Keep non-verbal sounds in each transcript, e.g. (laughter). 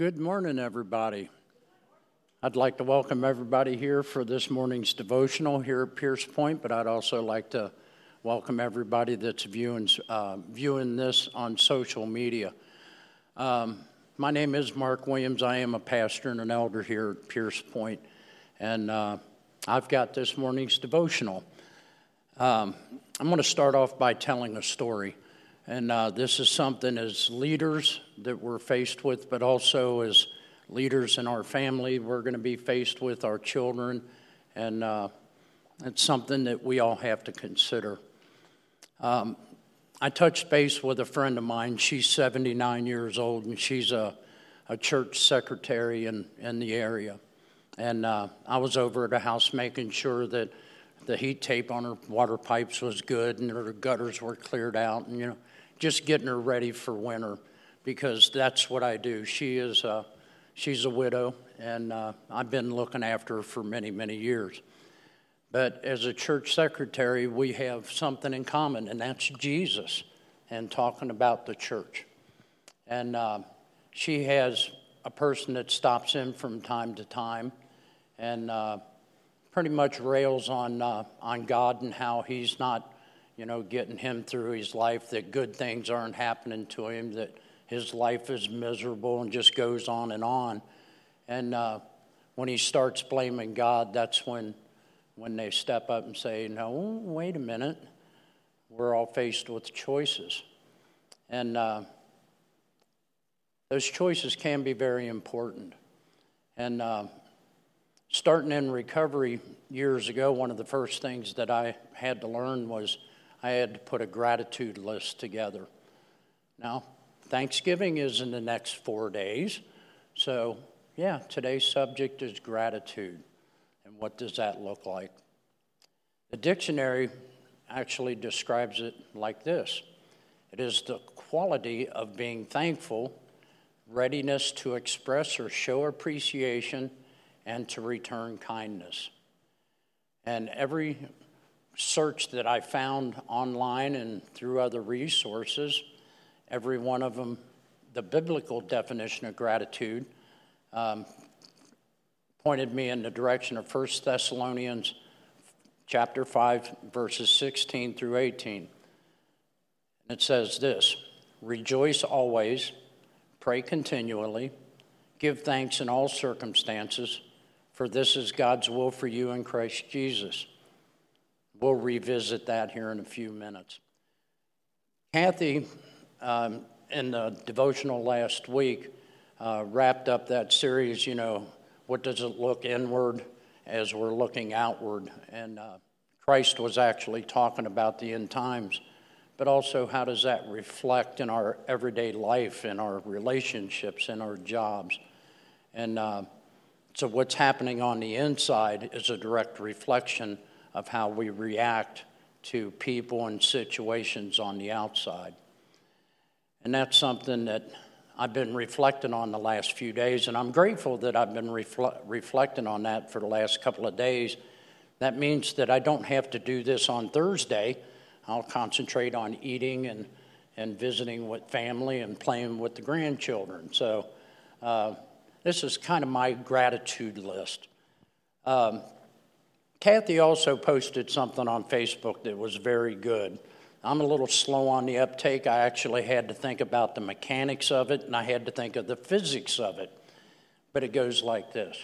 Good morning, everybody. I'd like to welcome everybody here for this morning's devotional here at Pierce Point, but I'd also like to welcome everybody that's viewing, uh, viewing this on social media. Um, my name is Mark Williams. I am a pastor and an elder here at Pierce Point, and uh, I've got this morning's devotional. Um, I'm going to start off by telling a story. And uh, this is something as leaders that we're faced with, but also as leaders in our family, we're going to be faced with our children. And uh, it's something that we all have to consider. Um, I touched base with a friend of mine. She's 79 years old, and she's a, a church secretary in, in the area. And uh, I was over at a house making sure that the heat tape on her water pipes was good and her gutters were cleared out. And, you know, just getting her ready for winter because that's what I do. She is uh, she's a widow, and uh, I've been looking after her for many, many years. But as a church secretary, we have something in common, and that's Jesus and talking about the church. And uh, she has a person that stops in from time to time and uh, pretty much rails on, uh, on God and how he's not you know, getting him through his life, that good things aren't happening to him, that his life is miserable and just goes on and on. And uh, when he starts blaming God, that's when, when they step up and say, No, wait a minute. We're all faced with choices. And uh, those choices can be very important. And uh, starting in recovery years ago, one of the first things that I had to learn was I had to put a gratitude list together. Now, Thanksgiving is in the next four days. So, yeah, today's subject is gratitude. And what does that look like? The dictionary actually describes it like this it is the quality of being thankful, readiness to express or show appreciation, and to return kindness. And every search that I found online and through other resources, every one of them, the biblical definition of gratitude, um, pointed me in the direction of 1 Thessalonians chapter 5, verses 16 through 18. And It says this Rejoice always, pray continually, give thanks in all circumstances, for this is God's will for you in Christ Jesus. We'll revisit that here in a few minutes. Kathy, um, in the devotional last week, uh, wrapped up that series, you know, what does it look inward as we're looking outward? And uh, Christ was actually talking about the end times, but also how does that reflect in our everyday life, in our relationships, in our jobs? And uh, so, what's happening on the inside is a direct reflection of how we react to people and situations on the outside. And that's something that I've been reflecting on the last few days, and I'm grateful that I've been refle- reflecting on that for the last couple of days. That means that I don't have to do this on Thursday. I'll concentrate on eating and, and visiting with family and playing with the grandchildren. So, uh, this is kind of my gratitude list. Um, Kathy also posted something on Facebook that was very good. I'm a little slow on the uptake. I actually had to think about the mechanics of it and I had to think of the physics of it. But it goes like this.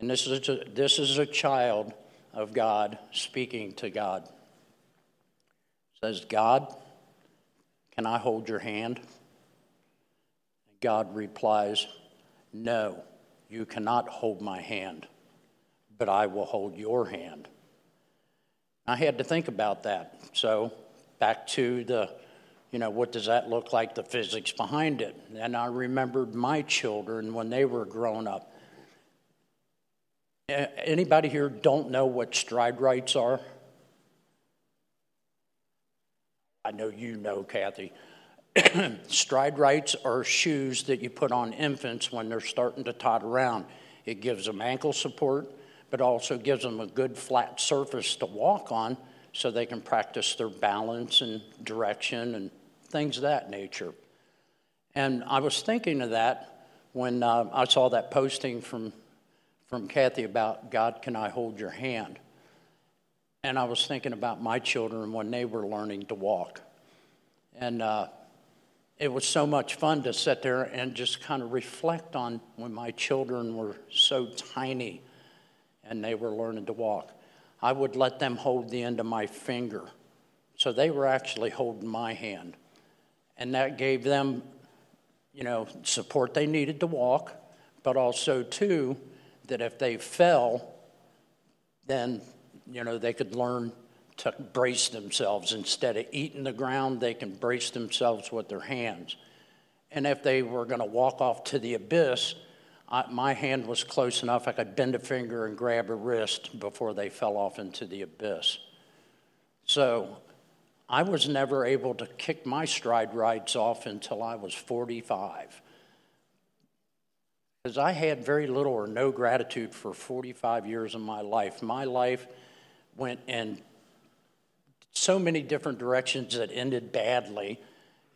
And this is a, this is a child of God speaking to God. It says, God, can I hold your hand? God replies, No, you cannot hold my hand but I will hold your hand. I had to think about that. So, back to the, you know, what does that look like, the physics behind it. And I remembered my children when they were growing up. Anybody here don't know what Stride Rites are? I know you know, Kathy. (coughs) Stride Rites are shoes that you put on infants when they're starting to tot around. It gives them ankle support, but also gives them a good flat surface to walk on so they can practice their balance and direction and things of that nature. And I was thinking of that when uh, I saw that posting from, from Kathy about God, can I hold your hand? And I was thinking about my children when they were learning to walk. And uh, it was so much fun to sit there and just kind of reflect on when my children were so tiny and they were learning to walk. I would let them hold the end of my finger. So they were actually holding my hand. And that gave them, you know, support they needed to walk, but also, too, that if they fell, then you know, they could learn to brace themselves. Instead of eating the ground, they can brace themselves with their hands. And if they were going to walk off to the abyss, I, my hand was close enough I could bend a finger and grab a wrist before they fell off into the abyss. So I was never able to kick my Stride Rites off until I was 45 because I had very little or no gratitude for 45 years of my life. My life went in so many different directions that ended badly.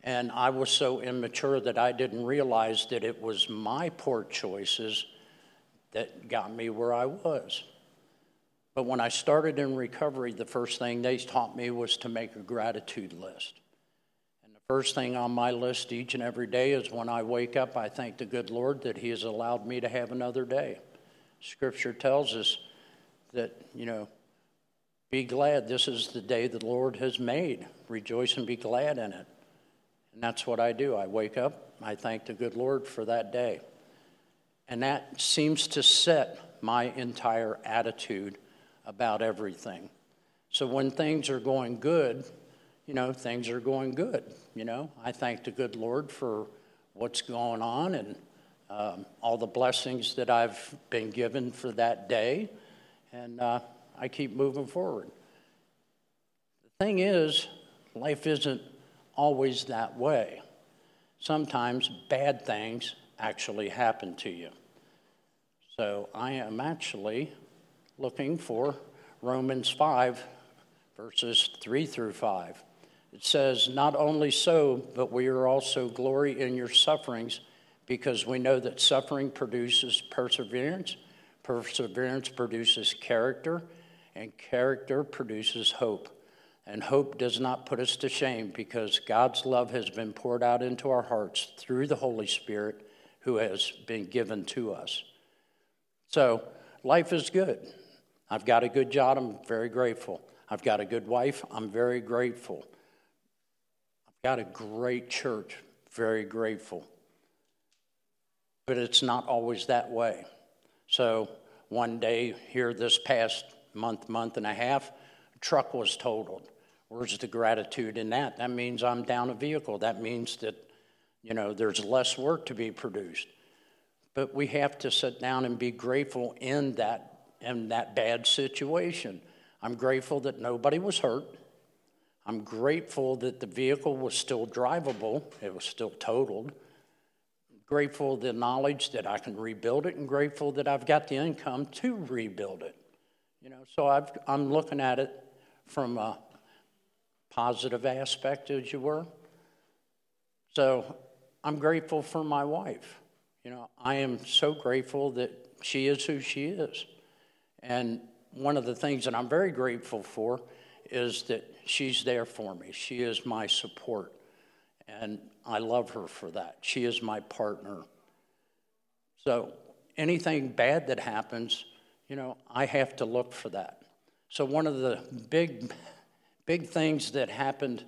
And I was so immature that I didn't realize that it was my poor choices that got me where I was. But when I started in recovery, the first thing they taught me was to make a gratitude list. And the first thing on my list each and every day is when I wake up, I thank the good Lord that He has allowed me to have another day. Scripture tells us that, you know, be glad. This is the day the Lord has made. Rejoice and be glad in it. And that's what I do. I wake up, I thank the good Lord for that day. And that seems to set my entire attitude about everything. So when things are going good, you know, things are going good. You know, I thank the good Lord for what's going on and um, all the blessings that I've been given for that day. And uh, I keep moving forward. The thing is, life isn't always that way. Sometimes bad things actually happen to you. So I am actually looking for Romans 5, verses 3 through 5. It says, Not only so, but we are also glory in your sufferings, because we know that suffering produces perseverance, perseverance produces character and character produces hope. And hope does not put us to shame because God's love has been poured out into our hearts through the Holy Spirit who has been given to us. So, life is good. I've got a good job, I'm very grateful. I've got a good wife, I'm very grateful. I've got a great church, very grateful. But it's not always that way. So, one day here this past month, month and a half, truck was totaled. Where's the gratitude in that? That means I'm down a vehicle. That means that, you know, there's less work to be produced. But we have to sit down and be grateful in that, in that bad situation. I'm grateful that nobody was hurt. I'm grateful that the vehicle was still drivable, it was still totaled. Grateful the knowledge that I can rebuild it, and grateful that I've got the income to rebuild it. You know, so I've, I'm looking at it from a positive aspect, as you were. So I'm grateful for my wife. You know, I am so grateful that she is who she is. And one of the things that I'm very grateful for is that she's there for me. She is my support. And I love her for that. She is my partner. So anything bad that happens, you know, I have to look for that. So, one of the big, big things that happened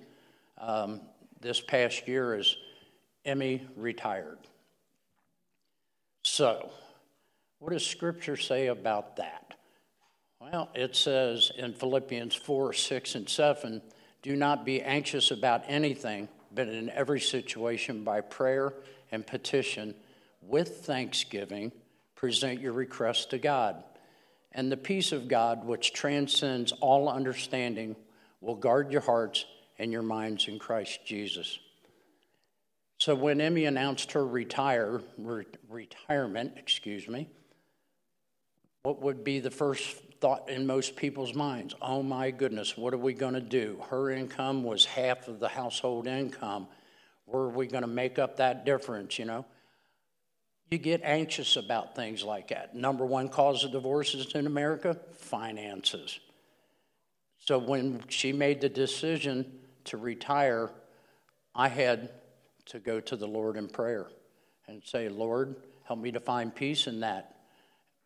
um, this past year is Emmy retired. So, what does Scripture say about that? Well, it says in Philippians 4 6 and 7 do not be anxious about anything, but in every situation, by prayer and petition, with thanksgiving, present your requests to God and the peace of God, which transcends all understanding, will guard your hearts and your minds in Christ Jesus. So when Emmy announced her retire, re- retirement, excuse me, what would be the first thought in most people's minds? Oh my goodness, what are we going to do? Her income was half of the household income. Where are we going to make up that difference, you know? You get anxious about things like that. Number one cause of divorces in America finances. So when she made the decision to retire, I had to go to the Lord in prayer and say, Lord, help me to find peace in that.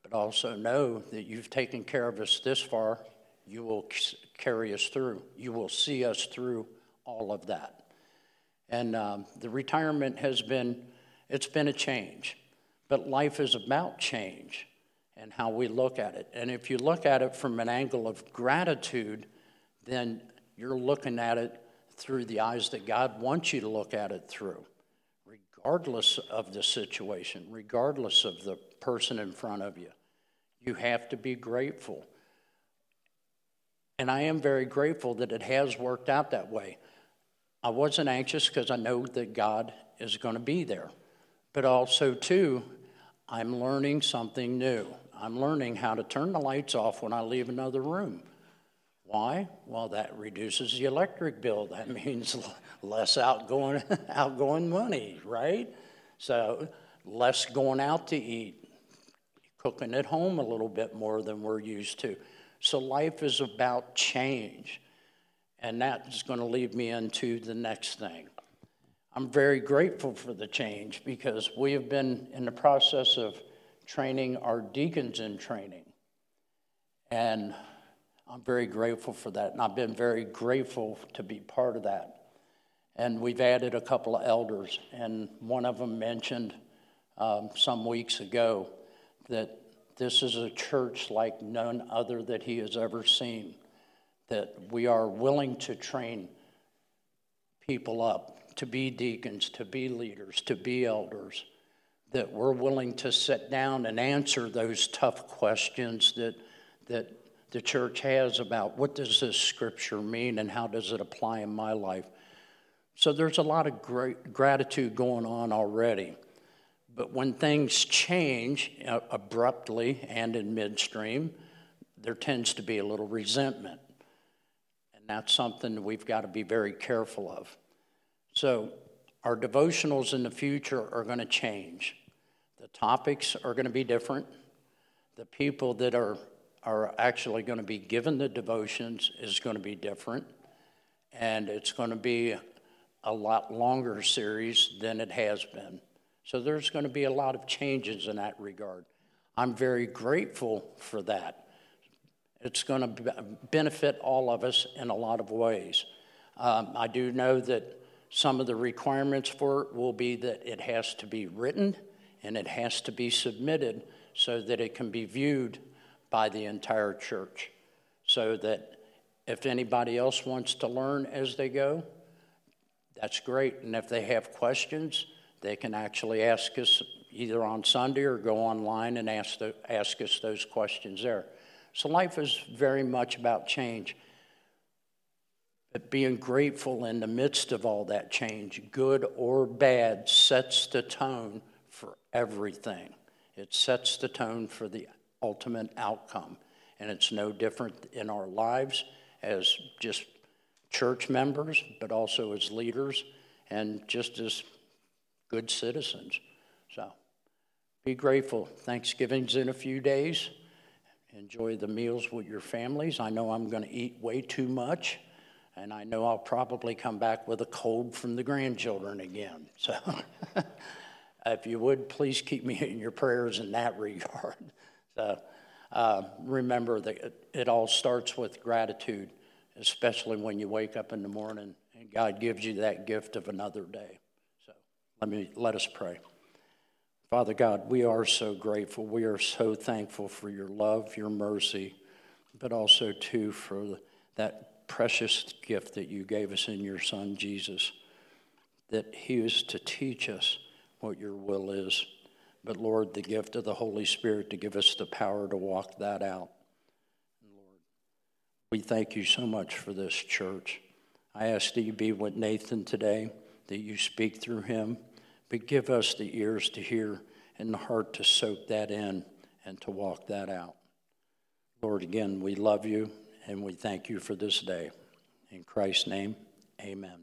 But also know that you've taken care of us this far. You will carry us through. You will see us through all of that. And um, the retirement has been, it's been a change. But life is about change and how we look at it. And if you look at it from an angle of gratitude, then you're looking at it through the eyes that God wants you to look at it through, regardless of the situation, regardless of the person in front of you. You have to be grateful. And I am very grateful that it has worked out that way. I wasn't anxious because I know that God is going to be there. But also, too, I'm learning something new. I'm learning how to turn the lights off when I leave another room. Why? Well, that reduces the electric bill. (laughs) That means (laughs) less outgoing, (laughs) outgoing money, right? So, less going out to eat, cooking at home a little bit more than we're used to. So, life is about change. And that is going to lead me into the next thing. I'm very grateful for the change because we have been in the process of training our deacons in training. And I'm very grateful for that. And I've been very grateful to be part of that. And we've added a couple of elders, and one of them mentioned um, some weeks ago that this is a church like none other that he has ever seen. That we are willing to train people up to be deacons, to be leaders, to be elders, that we're willing to sit down and answer those tough questions that, that the church has about what does this scripture mean and how does it apply in my life. So there's a lot of great gratitude going on already. But when things change uh, abruptly and in midstream, there tends to be a little resentment. And that's something we've got to be very careful of. So, our devotionals in the future are going to change. The topics are going to be different. The people that are, are actually going to be given the devotions is going to be different. And it's going to be a lot longer series than it has been. So, there's going to be a lot of changes in that regard. I'm very grateful for that. It's going to benefit all of us in a lot of ways. Um, I do know that some of the requirements for it will be that it has to be written and it has to be submitted so that it can be viewed by the entire church. So that if anybody else wants to learn as they go, that's great. And if they have questions, they can actually ask us either on Sunday or go online and ask, the, ask us those questions there. So life is very much about change. But being grateful in the midst of all that change, good or bad, sets the tone for everything. It sets the tone for the ultimate outcome. And it's no different in our lives as just church members, but also as leaders and just as good citizens. So be grateful. Thanksgiving's in a few days. Enjoy the meals with your families. I know I'm going to eat way too much and I know I'll probably come back with a cold from the grandchildren again. So, (laughs) if you would, please keep me in your prayers in that regard. (laughs) So, uh, remember that it, it all starts with gratitude, especially when you wake up in the morning and God gives you that gift of another day. So, let me let us pray. Father God, we are so grateful. We are so thankful for your love, your mercy, but also too for that precious gift that you gave us in your Son, Jesus, that He is to teach us what your will is. But Lord, the gift of the Holy Spirit to give us the power to walk that out. Lord, we thank you so much for this church. I ask that you be with Nathan today, that you speak through him, but give us the ears to hear and the heart to soak that in and to walk that out. Lord, again, we love you and we thank you for this day. In Christ's name, amen.